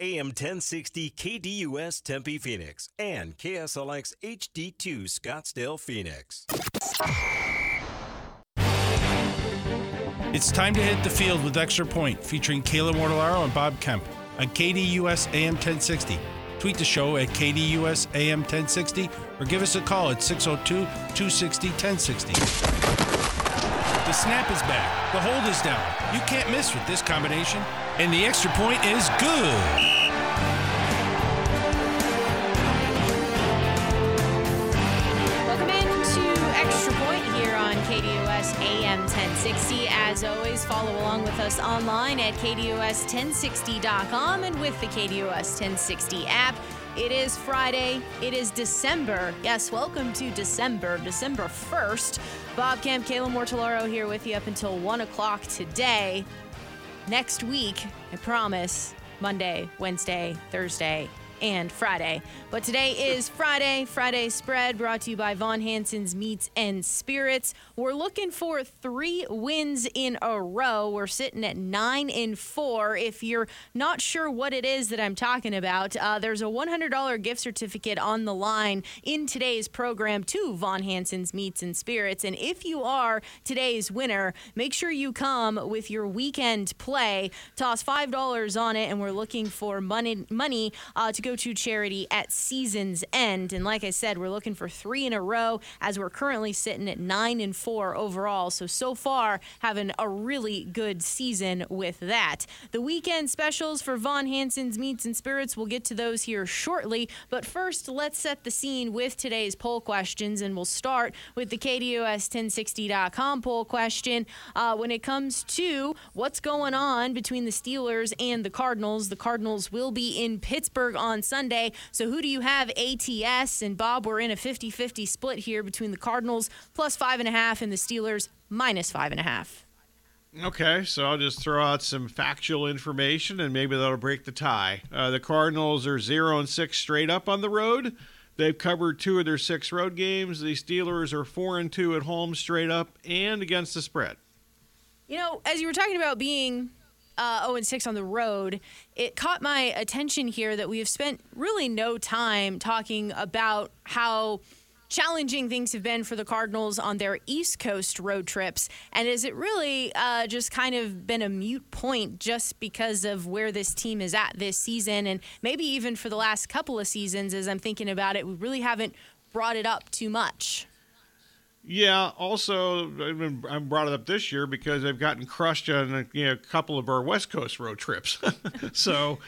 AM 1060 KDUS Tempe Phoenix and KSLX HD2 Scottsdale Phoenix. It's time to hit the field with Extra Point, featuring Kayla Mortellaro and Bob Kemp on KDUS AM 1060. Tweet the show at KDUS AM 1060 or give us a call at 602 260 1060. Snap is back. The hold is down. You can't miss with this combination. And the extra point is good. Welcome into Extra Point here on KDUS AM 1060. As always, follow along with us online at KDUS1060.com and with the KDUS 1060 app. It is Friday. It is December. Yes, welcome to December, December 1st. Bob Kemp, Kayla Mortellaro here with you up until 1 o'clock today. Next week, I promise, Monday, Wednesday, Thursday, and Friday. But today is Friday, Friday spread brought to you by Von Hanson's Meats and Spirits. We're looking for three wins in a row. We're sitting at nine and four. If you're not sure what it is that I'm talking about, uh, there's a $100 gift certificate on the line in today's program to Von Hanson's Meats and Spirits. And if you are today's winner, make sure you come with your weekend play. Toss $5 on it, and we're looking for money, money uh, to go to charity at season's end. And like I said, we're looking for three in a row as we're currently sitting at nine and four overall. So, so far, having a really good season with that. The weekend specials for Von Hanson's Meats and Spirits, we'll get to those here shortly. But first, let's set the scene with today's poll questions. And we'll start with the KDUS 1060.com poll question. Uh, when it comes to what's going on between the Steelers and the Cardinals, the Cardinals will be in Pittsburgh on Sunday. So who do you have? ATS and Bob, we're in a 50 50 split here between the Cardinals plus five and a half and the Steelers minus five and a half. Okay, so I'll just throw out some factual information and maybe that'll break the tie. Uh, the Cardinals are 0 and 6 straight up on the road. They've covered two of their six road games. The Steelers are 4 and 2 at home straight up and against the spread. You know, as you were talking about being uh, 0 and 6 on the road, it caught my attention here that we have spent really no time talking about how challenging things have been for the Cardinals on their East Coast road trips. And is it really uh, just kind of been a mute point just because of where this team is at this season? And maybe even for the last couple of seasons, as I'm thinking about it, we really haven't brought it up too much. Yeah. Also, I brought it up this year because they've gotten crushed on you know, a couple of our West Coast road trips. so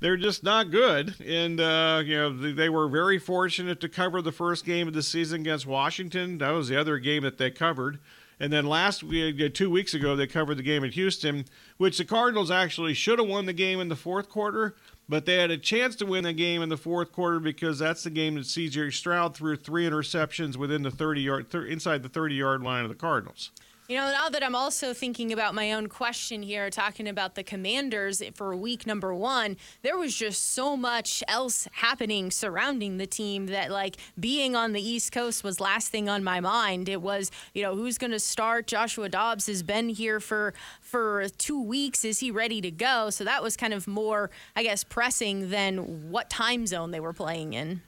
they're just not good. And uh, you know they were very fortunate to cover the first game of the season against Washington. That was the other game that they covered. And then last week, two weeks ago, they covered the game at Houston, which the Cardinals actually should have won the game in the fourth quarter, but they had a chance to win the game in the fourth quarter because that's the game that C.J. Stroud threw three interceptions within the 30 yard, th- inside the 30 yard line of the Cardinals. You know, now that I'm also thinking about my own question here, talking about the commanders for week number one, there was just so much else happening surrounding the team that, like, being on the East Coast was last thing on my mind. It was, you know, who's going to start? Joshua Dobbs has been here for for two weeks. Is he ready to go? So that was kind of more, I guess, pressing than what time zone they were playing in.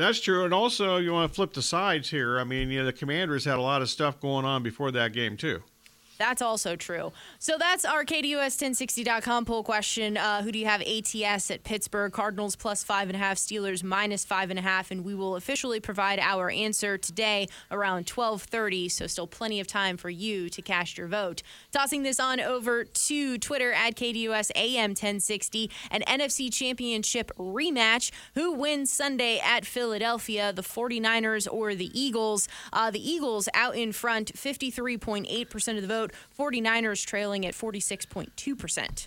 That's true, and also you want to flip the sides here. I mean, you know, the Commanders had a lot of stuff going on before that game too. That's also true. So that's our KDUS1060.com poll question. Uh, who do you have ATS at Pittsburgh? Cardinals plus five and a half, Steelers minus five and a half, and we will officially provide our answer today around 12:30. So still plenty of time for you to cast your vote. Tossing this on over to Twitter at KDUS AM 1060, an NFC Championship rematch. Who wins Sunday at Philadelphia? The 49ers or the Eagles? Uh, the Eagles out in front, 53.8% of the vote. 49ers trailing at 46.2%.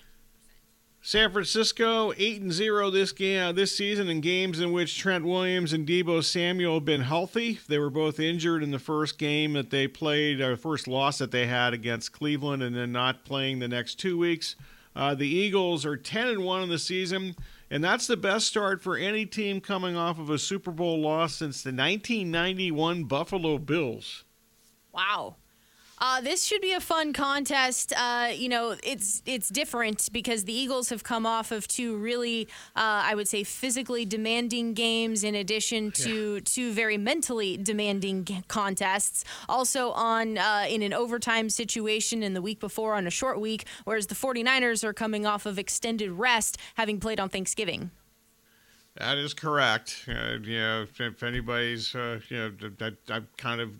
San Francisco eight and zero this game uh, this season in games in which Trent Williams and Deebo Samuel have been healthy. They were both injured in the first game that they played, or first loss that they had against Cleveland, and then not playing the next two weeks. Uh, the Eagles are ten and one in the season, and that's the best start for any team coming off of a Super Bowl loss since the 1991 Buffalo Bills. Wow. Uh, this should be a fun contest. Uh, you know, it's it's different because the Eagles have come off of two really, uh, I would say, physically demanding games, in addition to yeah. two very mentally demanding contests. Also on uh, in an overtime situation in the week before on a short week, whereas the 49ers are coming off of extended rest, having played on Thanksgiving. That is correct. Uh, you know, if anybody's, uh, you know, I, I've kind of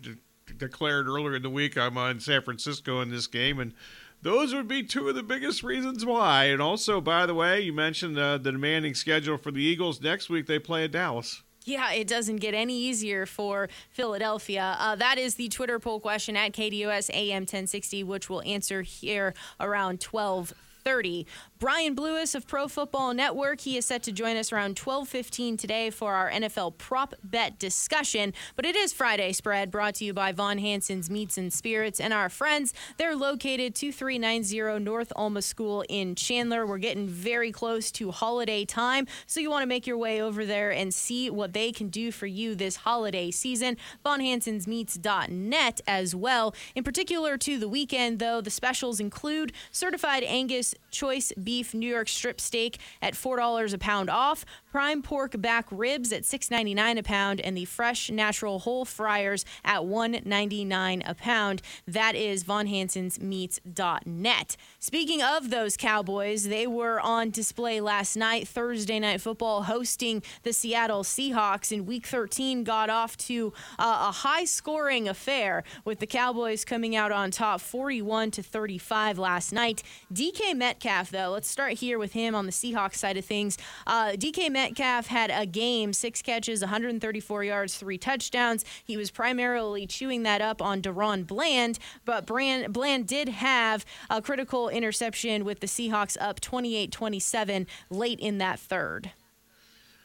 declared earlier in the week I'm on San Francisco in this game, and those would be two of the biggest reasons why. And also, by the way, you mentioned uh, the demanding schedule for the Eagles. Next week they play at Dallas. Yeah, it doesn't get any easier for Philadelphia. Uh, that is the Twitter poll question at KDUS AM 1060, which we'll answer here around 12 30. Brian Blewis of Pro Football Network, he is set to join us around 12:15 today for our NFL prop bet discussion. But it is Friday spread brought to you by Von Hanson's Meats and Spirits and our friends. They're located 2390 North Alma School in Chandler. We're getting very close to holiday time, so you want to make your way over there and see what they can do for you this holiday season. VonHanson'sMeats.net as well. In particular to the weekend, though, the specials include certified Angus choice beef New York strip steak at $4 a pound off, prime pork back ribs at $6.99 a pound, and the fresh natural whole fryers at $1.99 a pound. That is VonHanson'sMeats.net. Speaking of those Cowboys, they were on display last night, Thursday Night Football, hosting the Seattle Seahawks. In Week 13, got off to uh, a high-scoring affair with the Cowboys coming out on top, 41 to 35 last night. DK Metcalf, though, let's start here with him on the Seahawks side of things. Uh, DK Metcalf had a game, six catches, 134 yards, three touchdowns. He was primarily chewing that up on DaRon Bland, but Brand, Bland did have a critical interception with the Seahawks up 28 27 late in that third.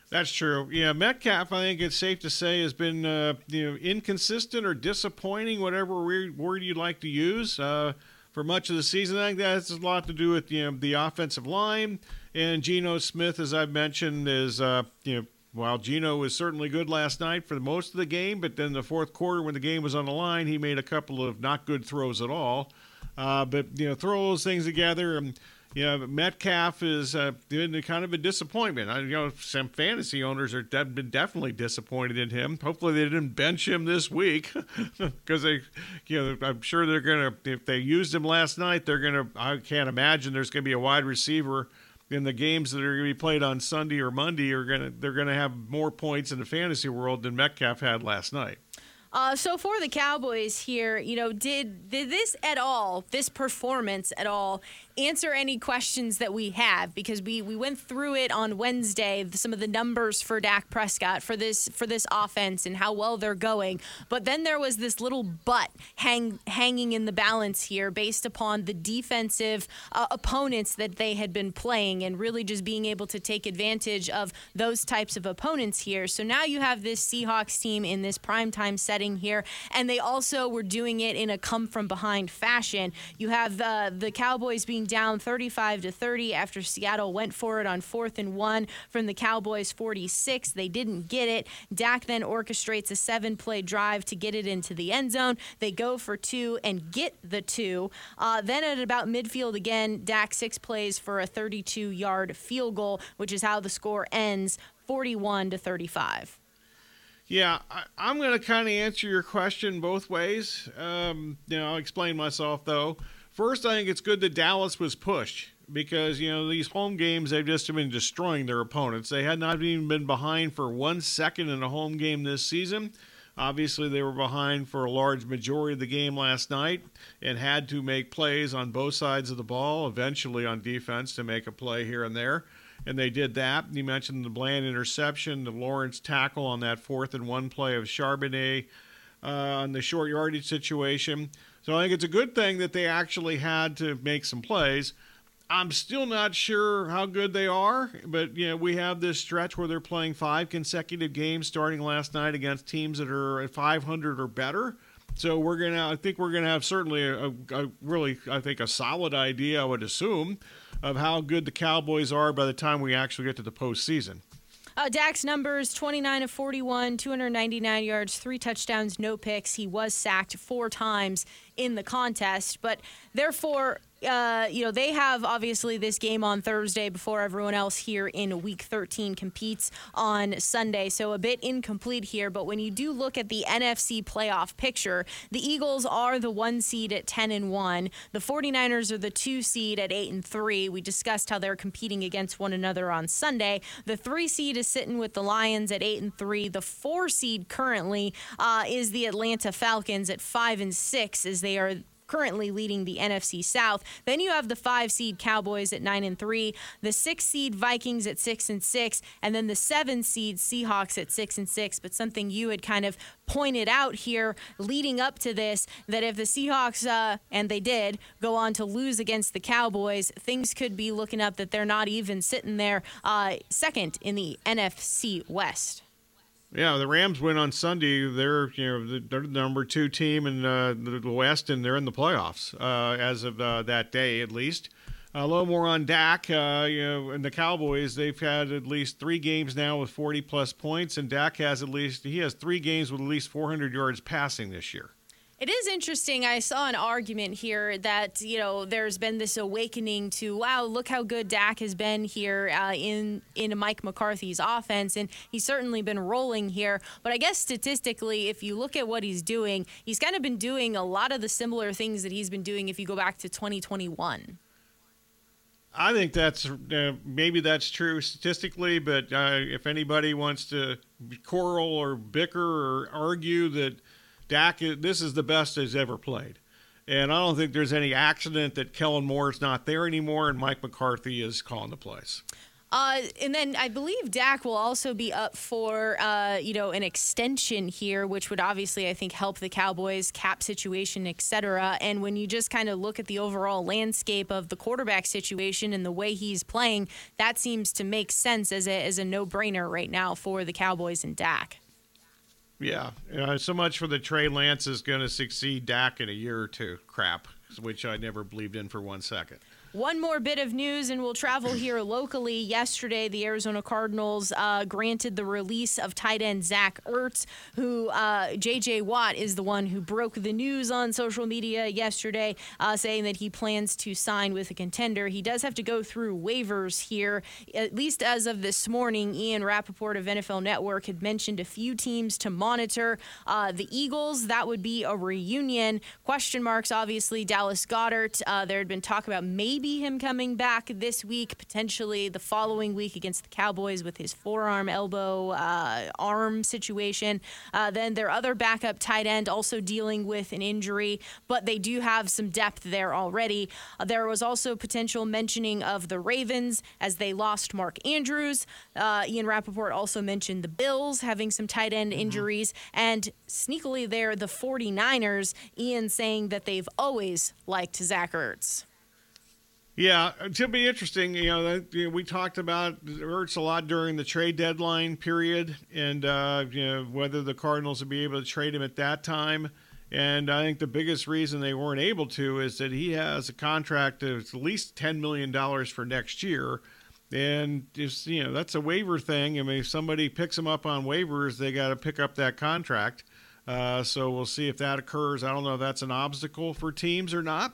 That's true. Yeah, Metcalf, I think it's safe to say, has been uh, you know inconsistent or disappointing, whatever word you'd like to use. Uh, for much of the season. I think that has a lot to do with you know the offensive line and Geno Smith, as I've mentioned, is uh, you know while Geno was certainly good last night for most of the game, but then the fourth quarter when the game was on the line, he made a couple of not good throws at all. Uh, but you know, throw those things together and you know, Metcalf is uh, kind of a disappointment. I, you know, some fantasy owners are de- been definitely disappointed in him. Hopefully, they didn't bench him this week because they, you know, I'm sure they're gonna. If they used him last night, they're gonna. I can't imagine there's gonna be a wide receiver in the games that are to be played on Sunday or Monday are to they're to have more points in the fantasy world than Metcalf had last night. Uh, so for the Cowboys here, you know, did did this at all, this performance at all, answer any questions that we have because we we went through it on Wednesday some of the numbers for Dak Prescott for this for this offense and how well they're going. But then there was this little butt hang hanging in the balance here based upon the defensive uh, opponents that they had been playing and really just being able to take advantage of those types of opponents here. So now you have this Seahawks team in this primetime setting here and they also were doing it in a come from behind fashion. You have uh, the Cowboys being down 35 to 30 after Seattle went for it on fourth and one from the Cowboys 46. They didn't get it. Dak then orchestrates a seven play drive to get it into the end zone. They go for two and get the two. Uh, then at about midfield again, Dak six plays for a 32 yard field goal, which is how the score ends 41 to 35. Yeah, I, am going to kind of answer your question both ways. Um, you know, I'll explain myself though. First, I think it's good that Dallas was pushed because you know these home games they've just been destroying their opponents. They had not even been behind for one second in a home game this season. Obviously, they were behind for a large majority of the game last night and had to make plays on both sides of the ball, eventually on defense to make a play here and there. And they did that. You mentioned the Bland interception, the Lawrence tackle on that fourth and one play of Charbonnet uh, on the short yardage situation. So I think it's a good thing that they actually had to make some plays. I'm still not sure how good they are, but you know we have this stretch where they're playing five consecutive games starting last night against teams that are at 500 or better. So we're gonna, I think we're gonna have certainly a, a really, I think a solid idea, I would assume, of how good the Cowboys are by the time we actually get to the postseason. Uh, Dak's numbers 29 of 41, 299 yards, three touchdowns, no picks. He was sacked four times in the contest, but therefore, uh, you know, they have obviously this game on Thursday before everyone else here in week 13 competes on Sunday. So a bit incomplete here. But when you do look at the NFC playoff picture, the Eagles are the one seed at 10 and 1. The 49ers are the two seed at 8 and 3. We discussed how they're competing against one another on Sunday. The three seed is sitting with the Lions at 8 and 3. The four seed currently uh, is the Atlanta Falcons at 5 and 6 as they are currently leading the NFC South. Then you have the five seed Cowboys at nine and three, the six seed Vikings at six and six, and then the seven seed Seahawks at six and six. But something you had kind of pointed out here leading up to this that if the Seahawks, uh, and they did, go on to lose against the Cowboys, things could be looking up that they're not even sitting there uh, second in the NFC West. Yeah, the Rams win on Sunday. They're you know they're the number two team in uh, the West, and they're in the playoffs uh, as of uh, that day, at least. A little more on Dak, uh, you know, and the Cowboys. They've had at least three games now with 40 plus points, and Dak has at least he has three games with at least 400 yards passing this year. It is interesting. I saw an argument here that you know there's been this awakening to wow, look how good Dak has been here uh, in in Mike McCarthy's offense, and he's certainly been rolling here. But I guess statistically, if you look at what he's doing, he's kind of been doing a lot of the similar things that he's been doing if you go back to 2021. I think that's uh, maybe that's true statistically, but uh, if anybody wants to quarrel or bicker or argue that Dak, this is the best he's ever played. And I don't think there's any accident that Kellen Moore is not there anymore and Mike McCarthy is calling the plays. Uh, and then I believe Dak will also be up for, uh, you know, an extension here, which would obviously, I think, help the Cowboys cap situation, et cetera. And when you just kind of look at the overall landscape of the quarterback situation and the way he's playing, that seems to make sense as a, as a no brainer right now for the Cowboys and Dak. Yeah, uh, so much for the Trey Lance is going to succeed Dak in a year or two. Crap, which I never believed in for one second. One more bit of news, and we'll travel here locally. Yesterday, the Arizona Cardinals uh, granted the release of tight end Zach Ertz, who uh, J.J. Watt is the one who broke the news on social media yesterday, uh, saying that he plans to sign with a contender. He does have to go through waivers here, at least as of this morning. Ian Rapoport of NFL Network had mentioned a few teams to monitor. Uh, the Eagles, that would be a reunion. Question marks, obviously, Dallas Goddard. Uh, there had been talk about maybe maybe him coming back this week, potentially the following week against the Cowboys with his forearm, elbow, uh, arm situation. Uh, then their other backup tight end also dealing with an injury, but they do have some depth there already. Uh, there was also potential mentioning of the Ravens as they lost Mark Andrews. Uh, Ian Rapoport also mentioned the Bills having some tight end mm-hmm. injuries, and sneakily there, the 49ers. Ian saying that they've always liked Zach Ertz. Yeah, it'll be interesting. You know, that, you know, we talked about Ertz a lot during the trade deadline period, and uh, you know whether the Cardinals would be able to trade him at that time. And I think the biggest reason they weren't able to is that he has a contract of at least ten million dollars for next year, and just you know that's a waiver thing. I mean, if somebody picks him up on waivers, they got to pick up that contract. Uh, so we'll see if that occurs. I don't know if that's an obstacle for teams or not.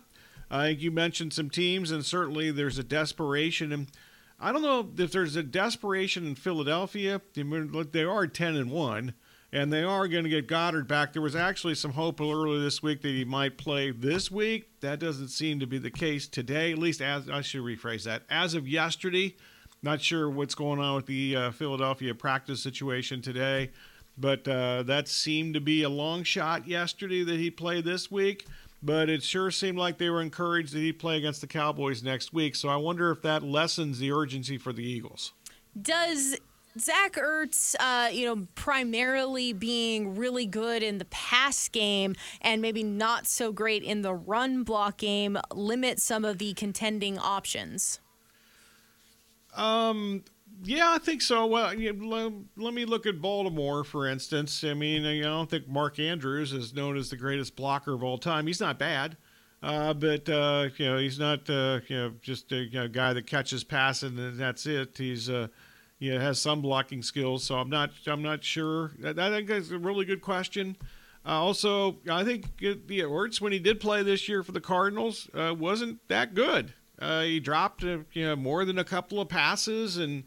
I think you mentioned some teams, and certainly there's a desperation. And I don't know if there's a desperation in Philadelphia. They are 10 and 1, and they are going to get Goedert back. There was actually some hope earlier this week that he might play this week. That doesn't seem to be the case today, at least as I should rephrase that. As of yesterday, not sure what's going on with the uh, Philadelphia practice situation today, but uh, that seemed to be a long shot yesterday that he played this week but it sure seemed like they were encouraged that he play against the Cowboys next week. So I wonder if that lessens the urgency for the Eagles. Does Zach Ertz, uh, you know, primarily being really good in the pass game and maybe not so great in the run block game, limit some of the contending options? Um, yeah, I think so. Well, let, let, me look at Baltimore, for instance. I mean, I don't think Mark Andrews is known as the greatest blocker of all time. He's not bad, uh, but uh, you know, he's not uh, you know just a you know, guy that catches passes and that's it. He's uh, you know, has some blocking skills. So I'm not I'm not sure. I, think that's a really good question. Uh, also, I think it, the Ertz when he did play this year for the Cardinals uh, wasn't that good. Uh, he dropped you know more than a couple of passes and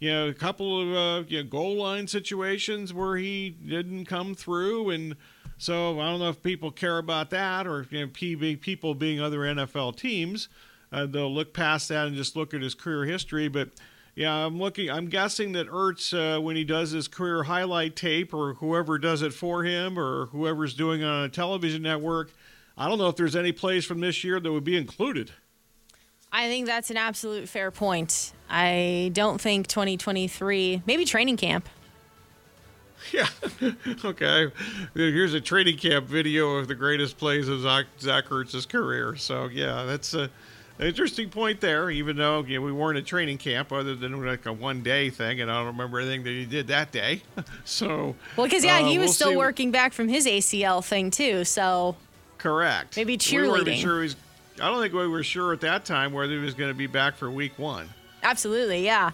you know a couple of uh, you know, goal line situations where he didn't come through and. So I don't know if people care about that or you know, people being other NFL teams. Uh, they'll look past that and just look at his career history. But yeah, I'm looking. I'm guessing that Ertz, uh, when he does his career highlight tape, or whoever does it for him, or whoever's doing it on a television network, I don't know if there's any plays from this year that would be included. I think that's an absolute fair point. I don't think 2023, maybe training camp. Yeah. okay. Here's a training camp video of the greatest plays of Zach, Zach Ertz's career. So yeah, that's a interesting point there. Even though you know, we weren't at training camp, other than like a one day thing, and I don't remember anything that he did that day. so well, because yeah, uh, he was we'll still working back from his ACL thing too. So correct. Maybe cheerleading. We I don't think we were sure at that time whether he was going to be back for week one. Absolutely, yeah.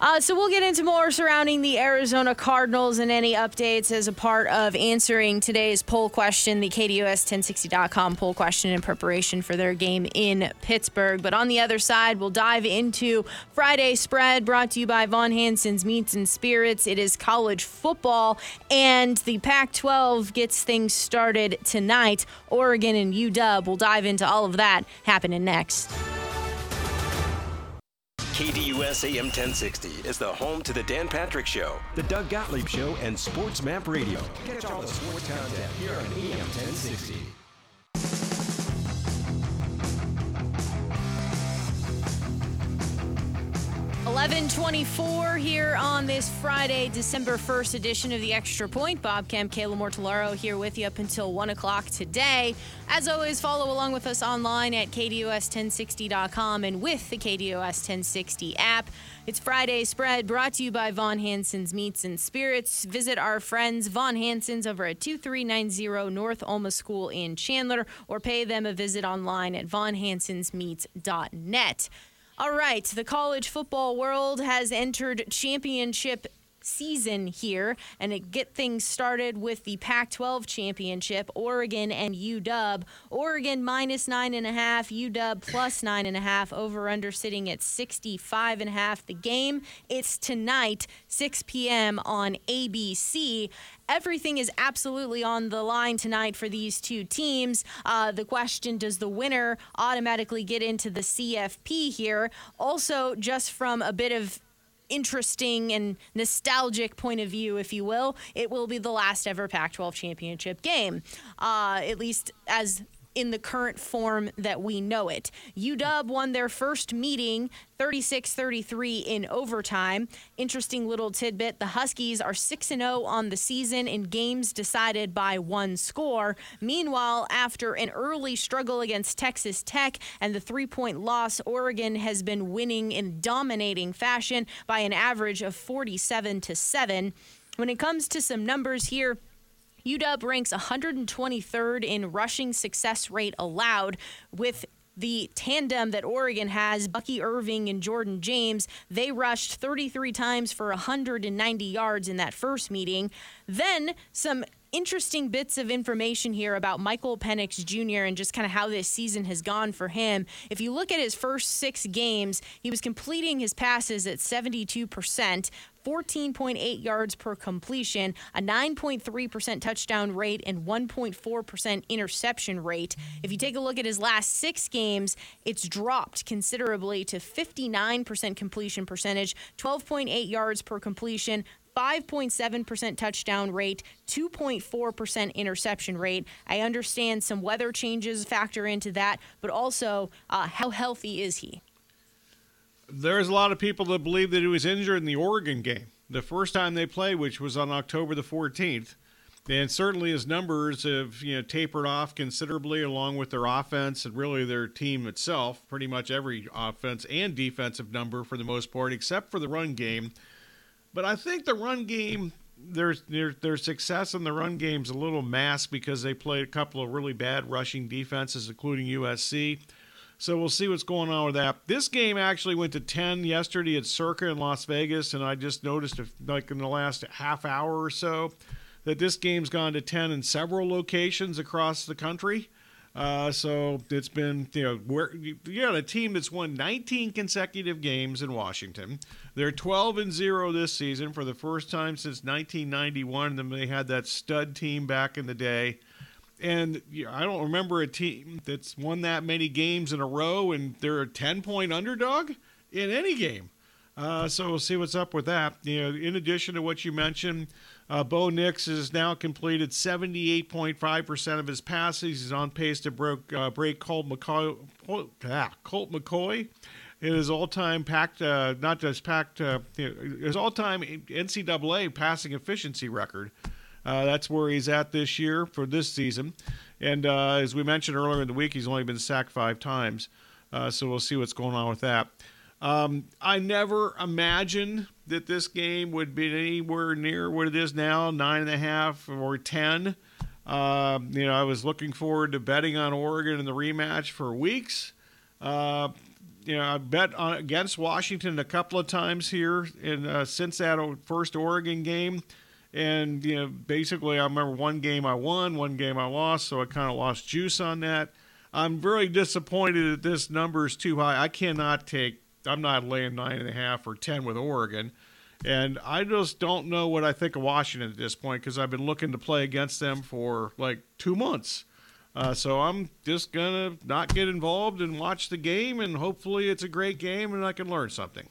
Uh, so we'll get into more surrounding the Arizona Cardinals and any updates as a part of answering today's poll question, the KDUS1060.com poll question in preparation for their game in Pittsburgh. But on the other side, we'll dive into Friday spread brought to you by Von Hanson's Meats and Spirits. It is college football, and the Pac 12 gets things started tonight. Oregon and UW. We'll dive into all of that happening next. KDUS AM 1060 is the home to the Dan Patrick Show, the Doug Gottlieb Show, and Sports Map Radio. Catch all the sports content here on AM 1060. 1124 here on this Friday, December 1st edition of the Extra Point. Bob Kemp, Kayla Mortellaro here with you up until 1 o'clock today. As always, follow along with us online at KDUS1060.com and with the KDUS 1060 app. It's Friday Spread brought to you by Von Hanson's Meats and Spirits. Visit our friends Von Hanson's over at 2390 North Alma School in Chandler or pay them a visit online at vonhansonsmeats.net. All right, the college football world has entered championship season here and get things started with the Pac 12 championship, Oregon and UW. Oregon minus nine and a half, UW plus nine and a half, over under sitting at 65 and a half. The game, it's tonight, 6 p.m. on ABC everything is absolutely on the line tonight for these two teams. Uh, the question does the winner automatically get into the CFP here? Also, just from a bit of interesting and nostalgic point of view, if you will, it will be the last ever Pac 12 championship game, uh, at least as in the current form that we know it. UW won their first meeting 36 33 in overtime. Interesting little tidbit the Huskies are 6 0 on the season in games decided by one score. Meanwhile, after an early struggle against Texas Tech and the three point loss, Oregon has been winning in dominating fashion by an average of 47 to 7. When it comes to some numbers here, UW ranks 123rd in rushing success rate allowed with the tandem that Oregon has, Bucky Irving and Jordan James, they rushed 33 times for 190 yards in that first meeting. Then some interesting bits of information here about Michael Penix Jr. and just kind of how this season has gone for him. If you look at his first six games, he was completing his passes at 72%. 14.8 yards per completion, a 9.3% touchdown rate, and 1.4% interception rate. If you take a look at his last six games, it's dropped considerably to 59% completion percentage, 12.8 yards per completion, 5.7% touchdown rate, 2.4% interception rate. I understand some weather changes factor into that, but also uh, how healthy is he? There's a lot of people that believe that he was injured in the Oregon game, the first time they played, which was on October the 14th. And certainly his numbers have you know tapered off considerably along with their offense and really their team itself. Pretty much every offense and defensive number for the most part, except for the run game. But I think the run game, their, their, their success in the run game is a little masked because they played a couple of really bad rushing defenses, including USC. So we'll see what's going on with that. This game actually went to 10 yesterday at Circa in Las Vegas, and I just noticed, if, like in the last half hour or so, that this game's gone to 10 in several locations across the country. Uh, so it's been, you know, where you got a team that's won 19 consecutive games in Washington. They're 12 and 0 this season for the first time since 1991. And then they had that stud team back in the day. And I don't remember a team that's won that many games in a row and they're a 10 point underdog in any game. Uh, so we'll see what's up with that. You know, in addition to what you mentioned, uh, Bo Nix has now completed 78.5% of his passes. He's on pace to break, uh, break Colt McCoy, ah, Colt McCoy in his all-time packed, uh, not just packed, uh, his all-time NCAA passing efficiency record. Uh, that's where he's at this year for this season. And uh, as we mentioned earlier in the week, he's only been sacked five times. Uh, so we'll see what's going on with that. Um, I never imagined that this game would be anywhere near what it is now, nine and a half or ten. Uh, you know, I was looking forward to betting on Oregon in the rematch for weeks. Uh, you know, I bet on, against Washington a couple of times here in uh, since that first Oregon game. And, you know, basically, I remember one game I won, one game I lost, so I kind of lost juice on that. I'm very disappointed that this number is too high. I cannot take, I'm not laying nine and a half or 10 with Oregon. And I just don't know what I think of Washington at this point because I've been looking to play against them for like two months. Uh, so I'm just to not get involved and watch the game, and hopefully it's a great game and I can learn something.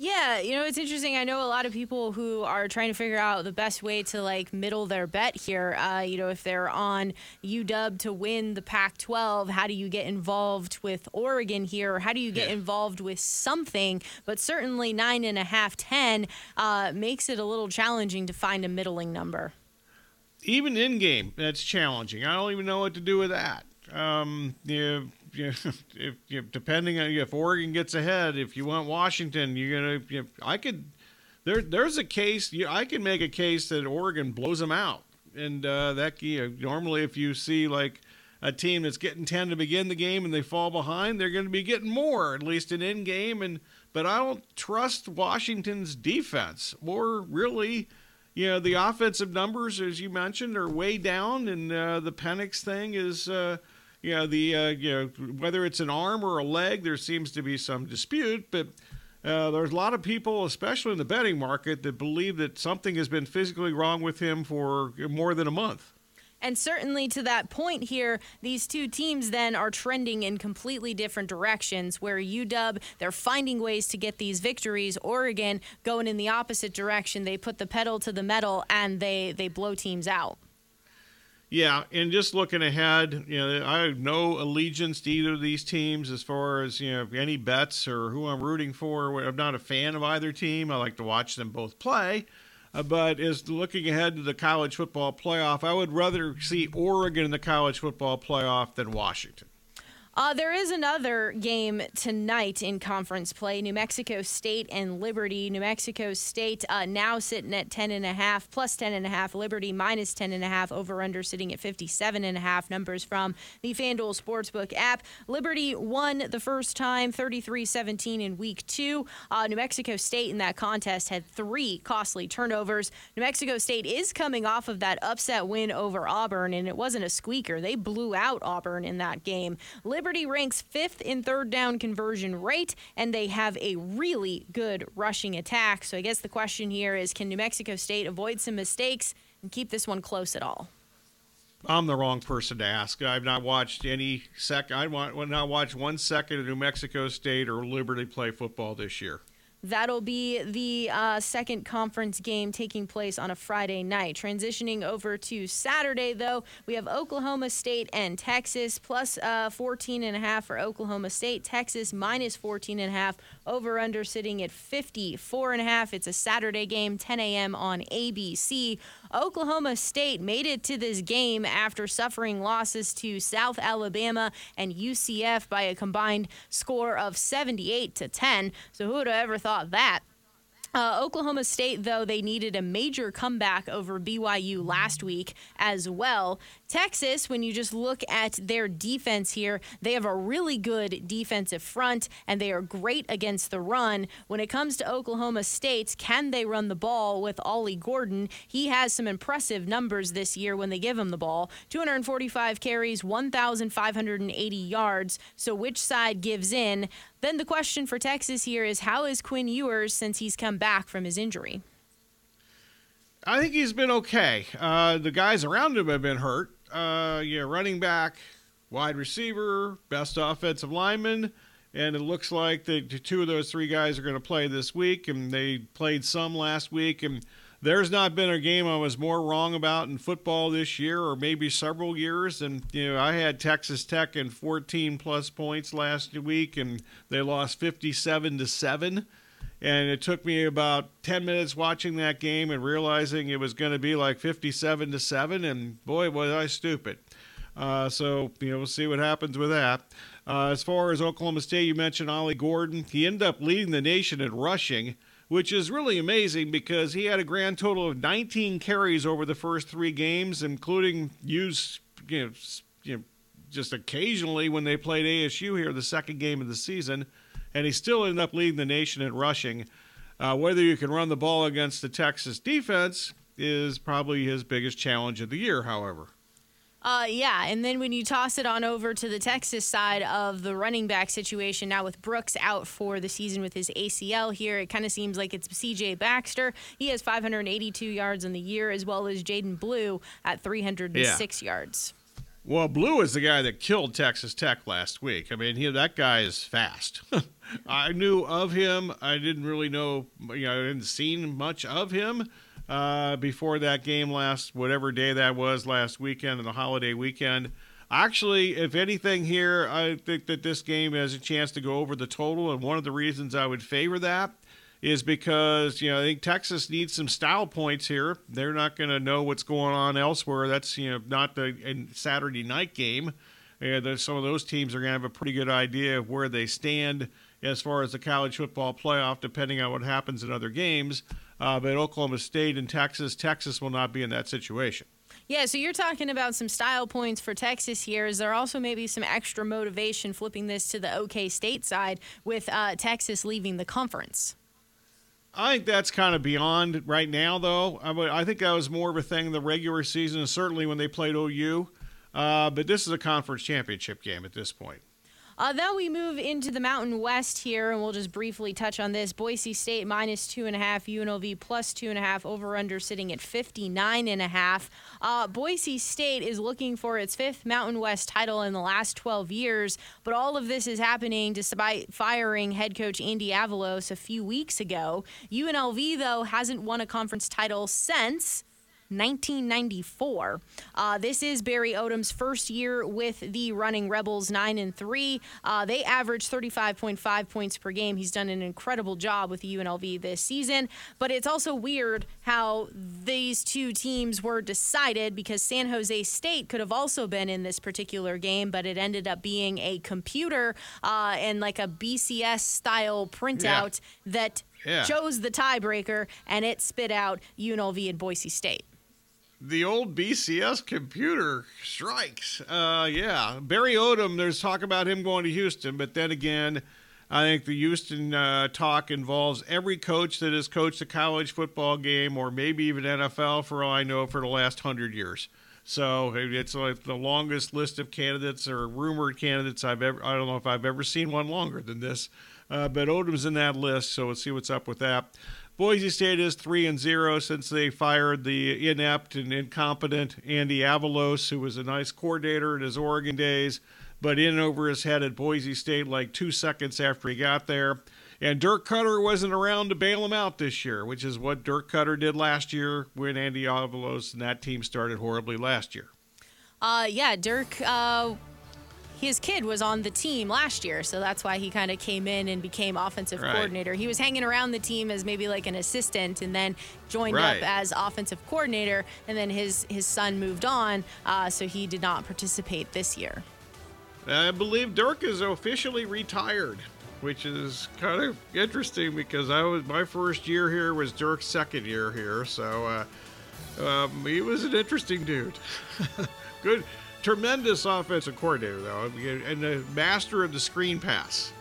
Yeah, you know, it's interesting. I know a lot of people who are trying to figure out the best way to like middle their bet here. Uh, you know, if they're on UW to win the Pac 12, how do you get involved with Oregon here? Or how do you get yeah. involved with something? But certainly nine and a half, 10 uh, makes it a little challenging to find a middling number. Even in game, that's challenging. I don't even know what to do with that. Um, you you if, if depending on if Oregon gets ahead, if you want Washington, you're gonna. You I could. There, there's a case. You, I can make a case that Oregon blows them out, and uh, that you know, normally if you see like a team that's getting ten to begin the game and they fall behind, they're going to be getting more at least in end game. And but I don't trust Washington's defense or really. You know the offensive numbers, as you mentioned, are way down, and uh, the Penix thing is uh, you know the uh, you know whether it's an arm or a leg, there seems to be some dispute, but. Uh, there's a lot of people, especially in the betting market, that believe that something has been physically wrong with him for more than a month. And certainly to that point here, these two teams then are trending in completely different directions. Where UW, they're finding ways to get these victories. Oregon going in the opposite direction. They put the pedal to the metal and they, they blow teams out. Yeah, and just looking ahead, you know, I have no allegiance to either of these teams as far as you know any bets or who I'm rooting for. I'm not a fan of either team. I like to watch them both play. Uh, but as looking ahead to the college football playoff, I would rather see Oregon in the college football playoff than Washington. Uh, there is another game tonight in conference play. New Mexico State and Liberty. New Mexico State uh, now sitting at 10.5, plus 10.5. Liberty minus 10.5. Over under sitting at 57.5. Numbers from the FanDuel Sportsbook app. Liberty won the first time 33 17 in week two. Uh, New Mexico State in that contest had three costly turnovers. New Mexico State is coming off of that upset win over Auburn, and it wasn't a squeaker. They blew out Auburn in that game. Liberty Liberty ranks fifth in third down conversion rate, and they have a really good rushing attack. So I guess the question here is can New Mexico State avoid some mistakes and keep this one close at all? I'm the wrong person to ask. I've not watched any sec. I want not watch one second of New Mexico State or Liberty play football this year. That'll be the uh, second conference game taking place on a Friday night. Transitioning over to Saturday, though, we have Oklahoma State and Texas plus uh, 14 and a half for Oklahoma State. Texas minus 14 and a half. Over under sitting at 54 and a half. It's a Saturday game, 10 a.m. on ABC. Oklahoma State made it to this game after suffering losses to South Alabama and UCF by a combined score of 78 to 10. So who would have ever thought that? Uh, Oklahoma State, though, they needed a major comeback over BYU last week as well Texas, when you just look at their defense here, they have a really good defensive front and they are great against the run. When it comes to Oklahoma State, can they run the ball with Ollie Gordon? He has some impressive numbers this year when they give him the ball 245 carries, 1,580 yards. So, which side gives in? Then the question for Texas here is how is Quinn Ewers since he's come back from his injury? I think he's been okay. Uh, the guys around him have been hurt. Uh, yeah, running back, wide receiver, best offensive lineman, and it looks like the two of those three guys are going to play this week, and they played some last week, and there's not been a game I was more wrong about in football this year, or maybe several years. And you know, I had Texas Tech in 14 plus points last week, and they lost 57 to seven. And it took me about 10 minutes watching that game and realizing it was going to be like 57 to 7. And boy, was I stupid. Uh, so, you know, we'll see what happens with that. Uh, as far as Oklahoma State, you mentioned Ollie Gordon. He ended up leading the nation in rushing, which is really amazing because he had a grand total of 19 carries over the first three games, including use, you know, you know just occasionally when they played ASU here, the second game of the season and he still ended up leading the nation in rushing. Uh, whether you can run the ball against the Texas defense is probably his biggest challenge of the year, however. Uh, yeah, and then when you toss it on over to the Texas side of the running back situation, now with Brooks out for the season with his ACL here, it kind of seems like it's C.J. Baxter. He has 582 yards in the year, as well as Jaydon Blue at 306 yeah. yards. Well, Blue is the guy that killed Texas Tech last week. I mean, he, that guy is fast. I knew of him. I didn't really know, you know, I didn't seen much of him uh, before that game last, whatever day that was last weekend, the holiday weekend. Actually, if anything here, I think that this game has a chance to go over the total, and one of the reasons I would favor that is because you know I think Texas needs some style points here. They're not going to know what's going on elsewhere. That's you know not the Saturday night game. And some of those teams are going to have a pretty good idea of where they stand as far as the college football playoff, depending on what happens in other games. Uh, but Oklahoma State and Texas, Texas will not be in that situation. Yeah, so you're talking about some style points for Texas here. Is there also maybe some extra motivation flipping this to the OK State side with uh, Texas leaving the conference? I think that's kind of beyond right now, though. I, I think that was more of a thing in the regular season, certainly when they played OU. Uh, but this is a conference championship game at this point. Uh, then we move into the Mountain West here, and we'll just briefly touch on this. Boise State minus two and a half, UNLV plus two and a half, over under sitting at 59 and a half. Uh, Boise State is looking for its fifth Mountain West title in the last 12 years, but all of this is happening despite firing head coach Andy Avalos a few weeks ago. UNLV, though, hasn't won a conference title since 1994. Uh, this is Barry Odom's first year with the Running Rebels, nine and three. Uh, they average 35.5 points per game. He's done an incredible job with the UNLV this season. But it's also weird how these two teams were decided because San Jose State could have also been in this particular game, but it ended up being a computer uh, and like a BCS style printout yeah. that yeah. chose the tiebreaker, and it spit out UNLV and Boise State the old BCS computer strikes. Uh, yeah, Barry Odom. There's talk about him going to Houston, but then again, I think the Houston uh, talk involves every coach that has coached a college football game or maybe even NFL, for all I know, for the last hundred years. So it's like the longest list of candidates or rumored candidates I've ever. I don't know if I've ever seen one longer than this, uh, but Odom's in that list. So we'll see what's up with that. Boise State is three and zero since they fired the inept and incompetent Andy Avalos, who was a nice coordinator in his Oregon days, but in over his head at Boise State like two seconds after he got there. And Dirk Koetter wasn't around to bail him out this year, which is what Dirk Koetter did last year when Andy Avalos and that team started horribly last year. Uh, yeah, Dirk uh, his kid was on the team last year, so that's why he kind of came in and became offensive right. coordinator. He was hanging around the team as maybe like an assistant, and then joined right. up as offensive coordinator. And then his his son moved on, uh, so he did not participate this year. I believe Dirk is officially retired, which is kind of interesting because I was my first year here was Dirk's second year here, so. Uh, Um, he was an interesting dude. Good, tremendous offensive coordinator though, and a master of the screen pass.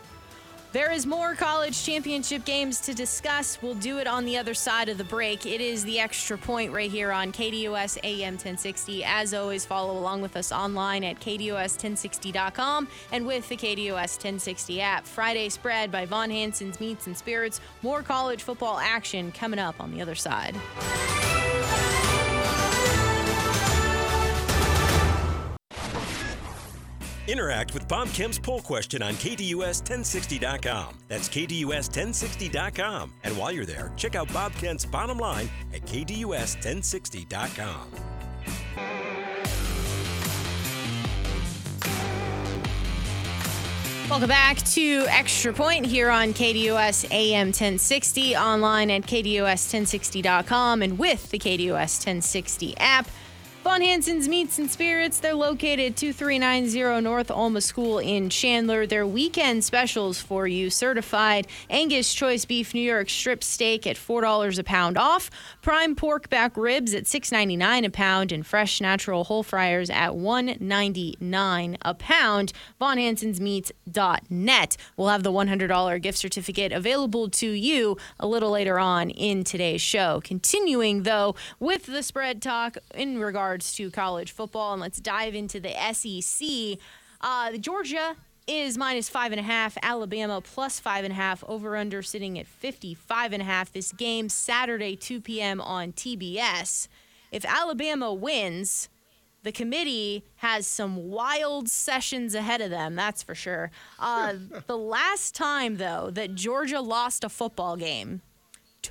There is more college championship games to discuss. We'll do it on the other side of the break. It is the extra point right here on KDUS AM 1060. As always, follow along with us online at KDUS1060.com and with the KDUS 1060 app. Friday spread by Von Hanson's Meats and Spirits. More college football action coming up on the other side. Interact with Bob Kemp's poll question on KDUS1060.com. That's KDUS1060.com. And while you're there, check out Bob Kemp's bottom line at KDUS1060.com. Welcome back to Extra Point here on KDUS AM 1060, online at KDUS1060.com, and with the KDUS 1060 app. Von Hanson's Meats and Spirits. They're located 2390 North Alma School in Chandler. Their weekend specials for you certified Angus Choice Beef New York Strip Steak at $4 a pound off, prime pork back ribs at $6.99 a pound, and fresh natural whole fryers at $1.99 a pound. Von Hanson's Meats.net. We'll have the $100 gift certificate available to you a little later on in today's show. Continuing, though, with the spread talk in regards regards to college football, and let's dive into the SEC. Uh, Georgia is minus five and a half. Alabama plus five and a half. Over under sitting at 55 and a half. This game Saturday, 2 p.m. on TBS. If Alabama wins, the committee has some wild sessions ahead of them, that's for sure. Uh, the last time, though, that Georgia lost a football game,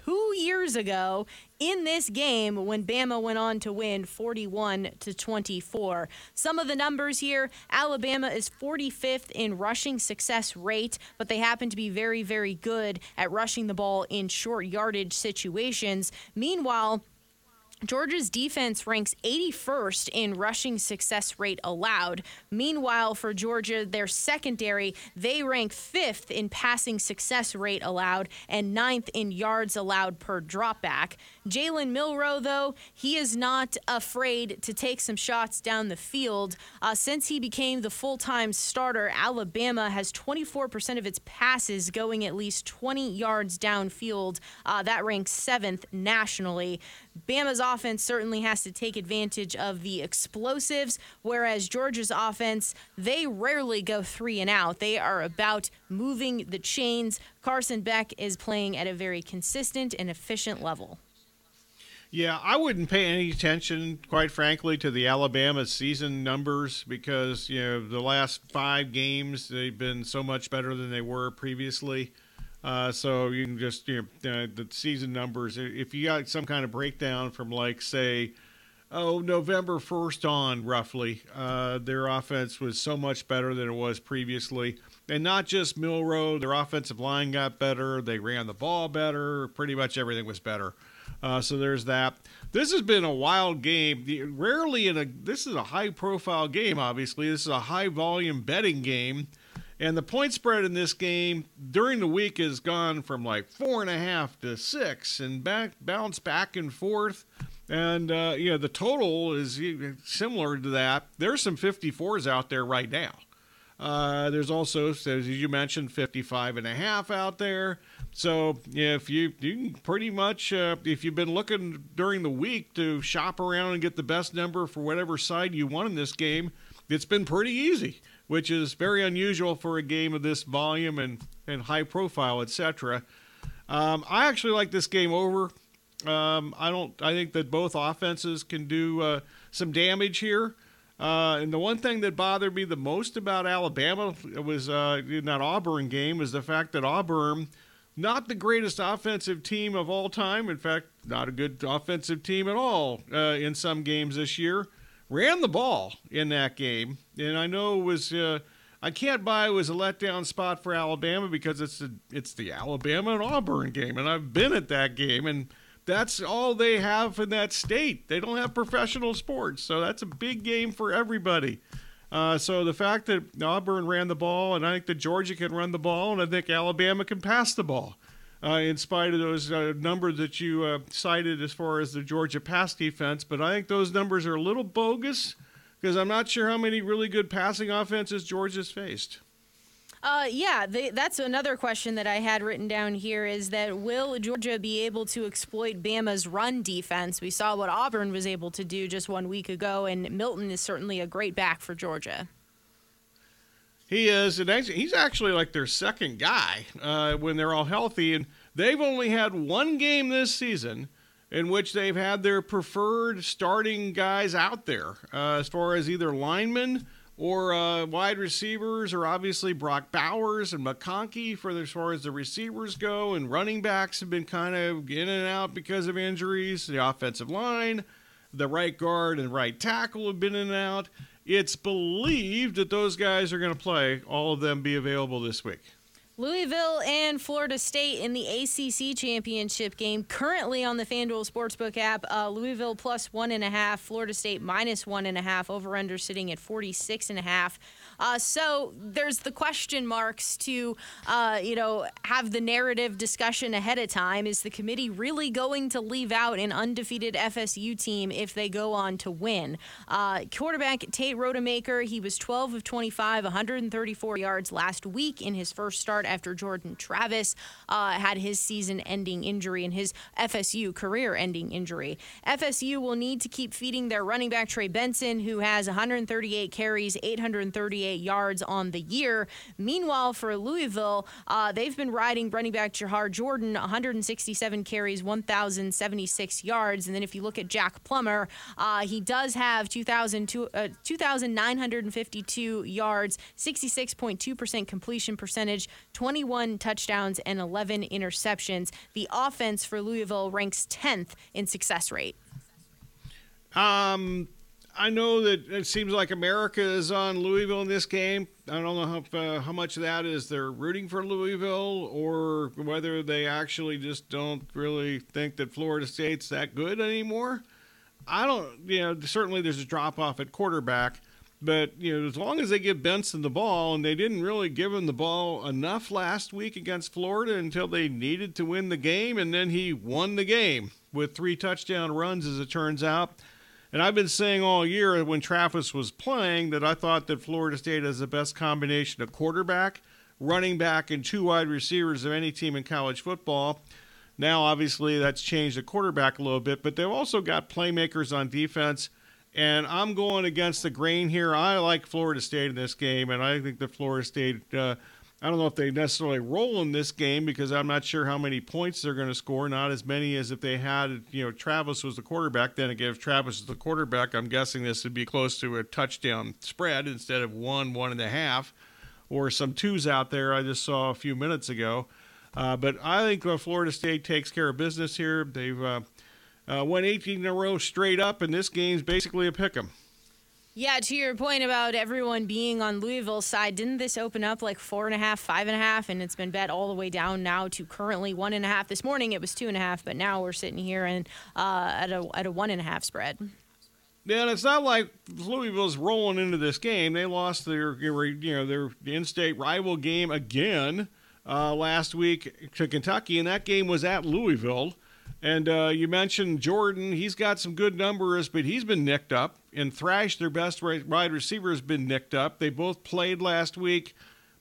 two years ago, in this game when Bama went on to win 41 to 24. Some of the numbers here Alabama is 45th in rushing success rate, but they happen to be very, very good at rushing the ball in short yardage situations. Meanwhile, Georgia's defense ranks 81st in rushing success rate allowed. Meanwhile, for Georgia, their secondary, they rank fifth in passing success rate allowed and ninth in yards allowed per dropback. Jalen Milroe, though, he is not afraid to take some shots down the field. Uh, since he became the full time starter, Alabama has 24% of its passes going at least 20 yards downfield. Uh, that ranks seventh nationally. Bama's offense certainly has to take advantage of the explosives, whereas Georgia's offense, they rarely go three and out. They are about moving the chains. Carson Beck is playing at a very consistent and efficient level. Yeah, I wouldn't pay any attention, quite frankly, to the Alabama season numbers because you know the last five games they've been so much better than they were previously. Uh, so you can just you know the season numbers. If you got some kind of breakdown from like say, oh November first on roughly, uh, their offense was so much better than it was previously, and not just Milroe. Their offensive line got better. They ran the ball better. Pretty much everything was better. Uh, so there's that. This has been a wild game. Rarely in a this is a high profile game. Obviously, this is a high volume betting game, and the point spread in this game during the week has gone from like four and a half to six, and back bounce back and forth. And uh, you know the total is similar to that. There's some 54s out there right now. Uh, there's also, as you mentioned, 55 and a half out there. So if you you pretty much uh, if you've been looking during the week to shop around and get the best number for whatever side you want in this game, it's been pretty easy, which is very unusual for a game of this volume and and high profile, etc. Um, I actually like this game over. Um, I don't. I think that both offenses can do uh, some damage here. Uh, and the one thing that bothered me the most about Alabama was uh, in that Auburn game was the fact that Auburn not the greatest offensive team of all time. In fact, not a good offensive team at all uh, in some games this year. Ran the ball in that game, and I know it was. Uh, I can't buy it was a letdown spot for Alabama because it's the it's the Alabama and Auburn game, and I've been at that game, and that's all they have in that state. They don't have professional sports, so that's a big game for everybody. Uh, so the fact that Auburn ran the ball, and I think that Georgia can run the ball, and I think Alabama can pass the ball. Uh, in spite of those uh, numbers that you uh, cited as far as the Georgia pass defense. But I think those numbers are a little bogus because I'm not sure how many really good passing offenses Georgia's faced. Uh, yeah, they, that's another question that I had written down here is that will Georgia be able to exploit Bama's run defense? We saw what Auburn was able to do just one week ago, and Milton is certainly a great back for Georgia. He is, and he's actually like their second guy uh, when they're all healthy. And they've only had one game this season in which they've had their preferred starting guys out there, uh, as far as either linemen or uh, wide receivers, or obviously Brock Bowers and McConkey for as far as the receivers go, and running backs have been kind of in and out because of injuries. The offensive line, the right guard and right tackle have been in and out. It's believed that those guys are going to play, all of them be available this week. Louisville and Florida State in the ACC championship game. Currently on the FanDuel Sportsbook app, uh, Louisville plus one and a half, Florida State minus one and a half, over under sitting at 46 and a half. Uh, so there's the question marks to, uh, you know, have the narrative discussion ahead of time. Is the committee really going to leave out an undefeated FSU team if they go on to win? Uh, quarterback Tate Rodemaker, he was 12 of 25, 134 yards last week in his first start after Jordan Travis uh, had his season ending injury and his FSU career ending injury. FSU will need to keep feeding their running back Trey Benson, who has 138 carries, 838 yards on the year. Meanwhile, for Louisville, uh, they've been riding running back Jawhar Jordan, 167 carries, 1,076 yards. And then if you look at Jack Plummer, uh, he does have 2,952 uh, yards, 66.2% completion percentage, 21 touchdowns, and 11 interceptions. The offense for Louisville ranks 10th in success rate. Um, I know that it seems like America is on Louisville in this game. I don't know how, uh, how much of that is they're rooting for Louisville or whether they actually just don't really think that Florida State's that good anymore. I don't, you know, certainly there's a drop off at quarterback, but, you know, as long as they give Benson the ball, and they didn't really give him the ball enough last week against Florida until they needed to win the game, and then he won the game with three touchdown runs, as it turns out. And I've been saying all year when Travis was playing that I thought that Florida State has the best combination of quarterback, running back, and two wide receivers of any team in college football. Now, obviously, that's changed the quarterback a little bit, but they've also got playmakers on defense. And I'm going against the grain here. I like Florida State in this game, and I think that Florida State uh, I don't know if they necessarily roll in this game because I'm not sure how many points they're going to score. Not as many as if they had, you know, Travis was the quarterback. Then again, if Travis is the quarterback, I'm guessing this would be close to a touchdown spread instead of one, one and a half, or some twos out there I just saw a few minutes ago. Uh, but I think uh, Florida State takes care of business here. They've uh, uh won 18 in a row straight up, and this game's basically a pick 'em. Yeah, to your point about everyone being on Louisville's side, didn't this open up like four and a half, five and a half, and it's been bet all the way down now to currently one and a half. This morning it was two and a half, but now we're sitting here and uh, at a at a one and a half spread. Yeah, and it's not like Louisville's rolling into this game. They lost their you know their in-state rival game again uh, last week to Kentucky, and that game was at Louisville. And uh, you mentioned Jordan. He's got some good numbers, but he's been nicked up. And Thrash, their best wide receiver, has been nicked up. They both played last week.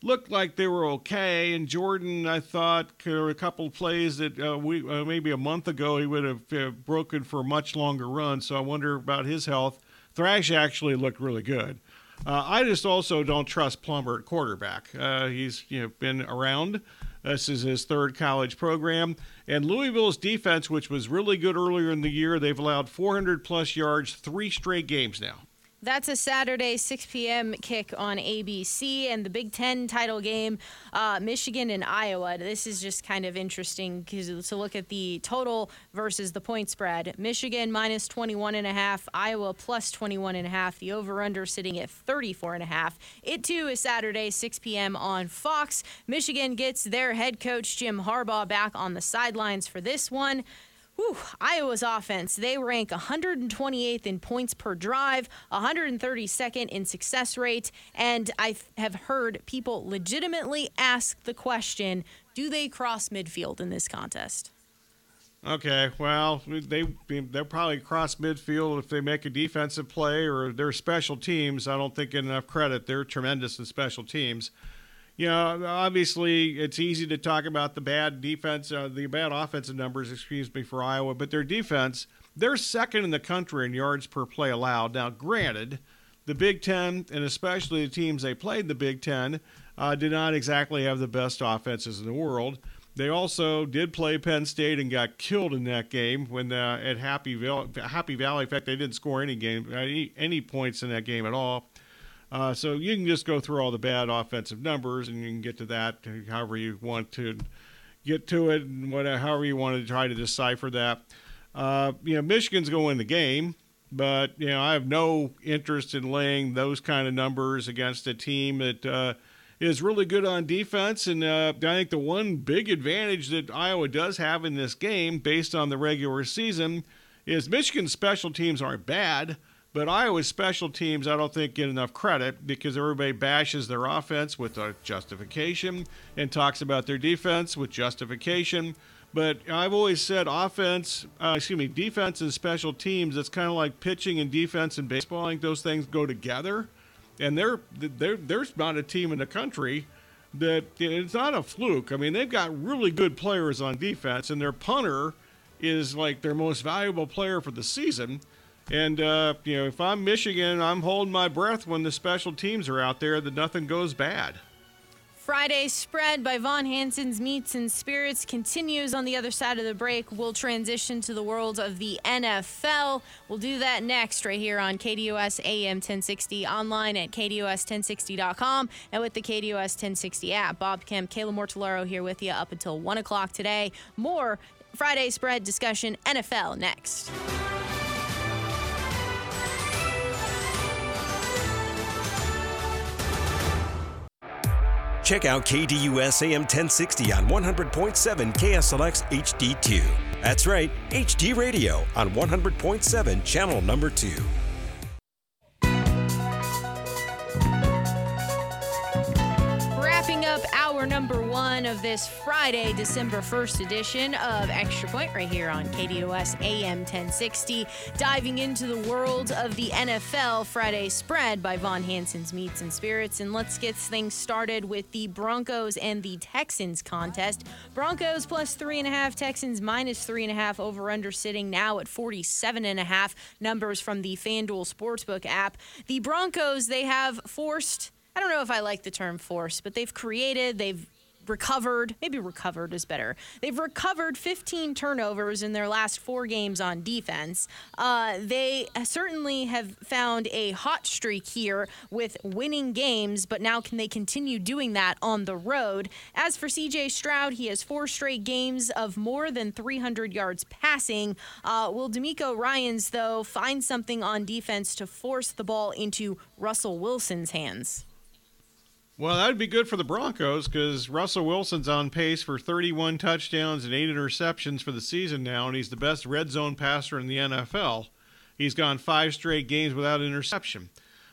Looked like they were okay. And Jordan, I thought, a couple plays that uh, we uh, maybe a month ago he would have uh, broken for a much longer run. So I wonder about his health. Thrash actually looked really good. Uh, I just also don't trust Plummer at quarterback. Uh, he's you know been around. This is his third college program. And Louisville's defense, which was really good earlier in the year, they've allowed 400 plus yards three straight games now. That's a Saturday 6 p.m. kick on ABC and the Big Ten title game, uh, Michigan and Iowa. This is just kind of interesting because to look at the total versus the point spread. Michigan minus 21 and a half, Iowa plus 21 and a half. The over/under sitting at 34 and a half. It too is Saturday 6 p.m. on Fox. Michigan gets their head coach Jim Harbaugh back on the sidelines for this one. Whew, Iowa's offense, they rank 128th in points per drive, 132nd in success rate, and I have heard people legitimately ask the question do they cross midfield in this contest? Okay, well, they they'll probably cross midfield if they make a defensive play or their special teams. I don't think get enough credit. They're tremendous in special teams. You know, obviously it's easy to talk about the bad defense, uh, the bad offensive numbers, excuse me, for Iowa, but their defense, they're second in the country in yards per play allowed. Now, granted, the Big Ten and especially the teams they played the Big Ten uh, did not exactly have the best offenses in the world. They also did play Penn State and got killed in that game when uh, at Happy Valley. Happy Valley, in fact, they didn't score any game any, any points in that game at all. Uh, so you can just go through all the bad offensive numbers, and you can get to that however you want to get to it, and whatever, however you want to try to decipher that. Uh, you know, Michigan's going to win the game, but you know I have no interest in laying those kind of numbers against a team that uh, is really good on defense. And uh, I think the one big advantage that Iowa does have in this game, based on the regular season, is Michigan's special teams aren't bad. But Iowa's special teams, I don't think, get enough credit because everybody bashes their offense with a justification and talks about their defense with justification. But I've always said offense, uh, excuse me, defense and special teams, it's kind of like pitching and defense and baseball. I think those things go together and they're, they're, there's not a team in the country that it's not a fluke. I mean, they've got really good players on defense, and their punter is like their most valuable player for the season. And uh, you know, if I'm Michigan, I'm holding my breath when the special teams are out there that nothing goes bad. Friday spread by Von Hanson's Meats and Spirits continues on the other side of the break. We'll transition to the world of the NFL. We'll do that next right here on KDUS AM 1060 online at KDUS1060.com, and with the KDUS 1060 app. Bob Kemp, Kayla Mortellaro here with you up until 1 o'clock today. More Friday spread discussion NFL next. Check out KDUS AM 1060 on 100.7 KSLX HD2. That's right, HD radio on 100.7 channel number 2. One of this Friday, December 1st edition of Extra Point right here on KDUS AM 1060. Diving into the world of the NFL Friday spread by Von Hanson's Meats and Spirits. And let's get things started with the Broncos and the Texans contest. Broncos plus three and a half, Texans minus three and a half, over under sitting now at 47 and a half. Numbers from the FanDuel Sportsbook app. The Broncos, they have forced I don't know if I like the term force, but they've created, they've recovered, maybe recovered is better. They've recovered 15 turnovers in their last four games on defense. Uh, they certainly have found a hot streak here with winning games, but now can they continue doing that on the road? As for CJ Stroud, he has four straight games of more than 300 yards passing. Uh, will DeMeco Ryans, though, find something on defense to force the ball into Russell Wilson's hands? Well, that would be good for the Broncos because Russell Wilson's on pace for 31 touchdowns and eight interceptions for the season now, and he's the best red zone passer in the NFL. He's gone five straight games without interception.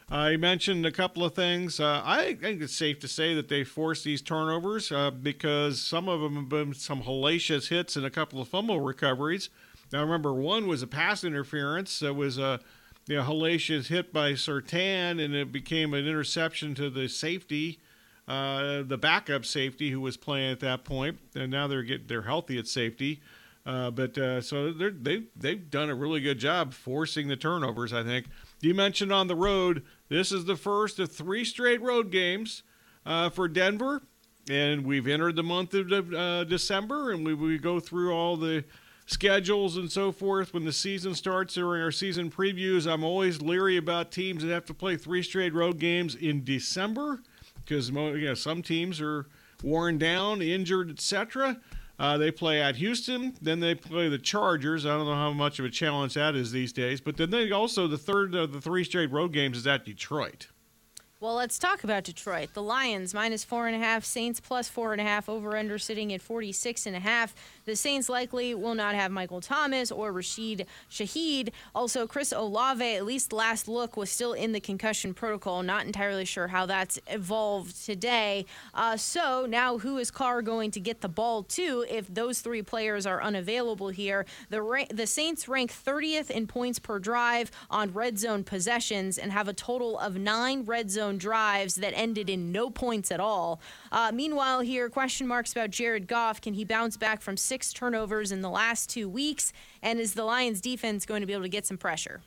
Uh, mentioned a couple of things. Uh, I think it's safe to say that they forced these turnovers uh, because some of them have been some hellacious hits and a couple of fumble recoveries. Now, remember, one was a pass interference. It was a you know, hellacious hit by Sertan, and it became an interception to the safety, uh, the backup safety who was playing at that point. point, and now they're get they're healthy at safety. Uh, but uh, so they're, they they've done a really good job forcing the turnovers. I think you mentioned on the road. This is the first of three straight road games uh, for Denver, and we've entered the month of uh, December, and we, we go through all the schedules and so forth. When the season starts during our season previews i'm always leery about teams that have to play three straight road games in december because you know, some teams are worn down injured etc uh, they play at houston then they play the chargers. I don't know how much of a challenge that is these days but then they also the third of the three straight road games is at detroit Well, let's talk about Detroit. The Lions minus four and a half, Saints plus four and a half, over under sitting at 46 and a half. The Saints likely will not have Michael Thomas or Rashid Shaheed. Also, Chris Olave, at least last look, was still in the concussion protocol. Not entirely sure how that's evolved today. Uh, so now, who is Carr going to get the ball to if those three players are unavailable here? The ra- the Saints rank 30th in points per drive on red zone possessions and have a total of nine red zone drives that ended in no points at all. Uh, meanwhile, here question marks about Jared Goff. Can he bounce back from? six turnovers in the last two weeks. And is the Lions defense going to be able to get some pressure?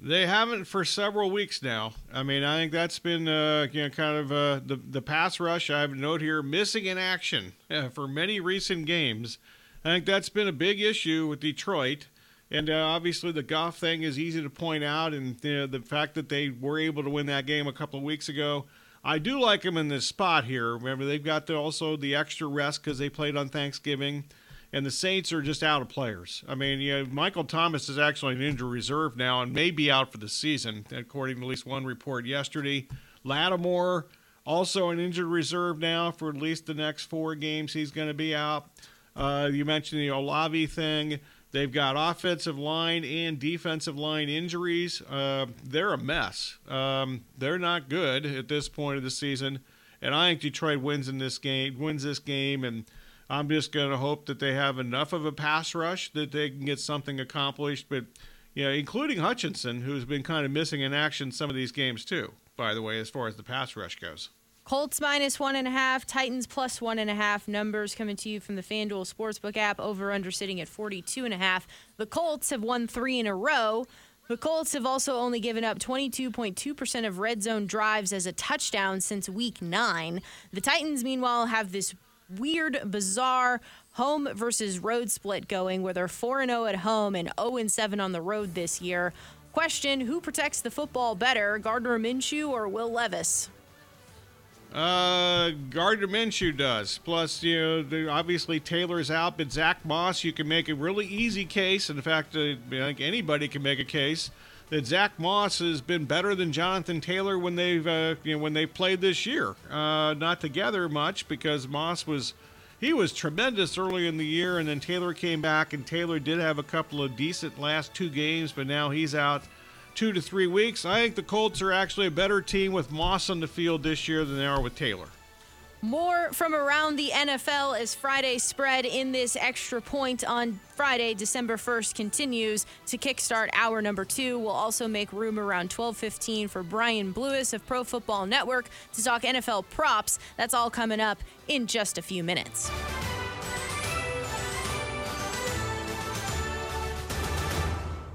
They haven't for several weeks now. I mean, I think that's been uh, you know kind of uh, the the pass rush. I have a note here missing in action for many recent games. I think that's been a big issue with Detroit, and uh, obviously the Goff thing is easy to point out, and you know, the fact that they were able to win that game a couple of weeks ago. I do like them in this spot here. Remember, they've got the, also the extra rest because they played on Thanksgiving, and the Saints are just out of players. I mean, you know, Michael Thomas is actually an injury reserve now and may be out for the season, according to at least one report yesterday. Lattimore also an injured reserve now for at least the next four games. He's going to be out. Uh, you mentioned the Olave thing. They've got offensive line and defensive line injuries. Uh, they're a mess. Um, they're not good at this point of the season, and I think Detroit wins in this game. Wins this game, and I'm just going to hope that they have enough of a pass rush that they can get something accomplished. But you know, including Hutchinson, who's been kind of missing in action some of these games too. By the way, as far as the pass rush goes. Colts minus one and a half, Titans plus one and a half. Numbers coming to you from the FanDuel Sportsbook app. Over under sitting at 42 and a half. The Colts have won three in a row. The Colts have also only given up 22.2% of red zone drives as a touchdown since week nine. The Titans, meanwhile, have this weird, bizarre home versus road split going where they're 4 0 at home and 0 7 on the road this year. Question Who protects the football better, Gardner Minshew or Will Levis? Uh, Gardner Minshew does. Plus, you know, the, obviously Taylor's out, but Zach Moss, you can make a really easy case. In fact, uh, I think anybody can make a case that Zach Moss has been better than Jonathan Taylor when they've uh, you know when they played this year. Uh, not together much because Moss was he was tremendous early in the year, and then Taylor came back, and Taylor did have a couple of decent last two games, but now he's out two to three weeks. I think the Colts are actually a better team with Moss on the field this year than they are with Taylor. More from around the NFL as Friday spread in this extra point on Friday, December 1st continues to kickstart hour number two. We'll also make room around 12:15 for Brian Blewis of Pro Football Network to talk NFL props. That's all coming up in just a few minutes.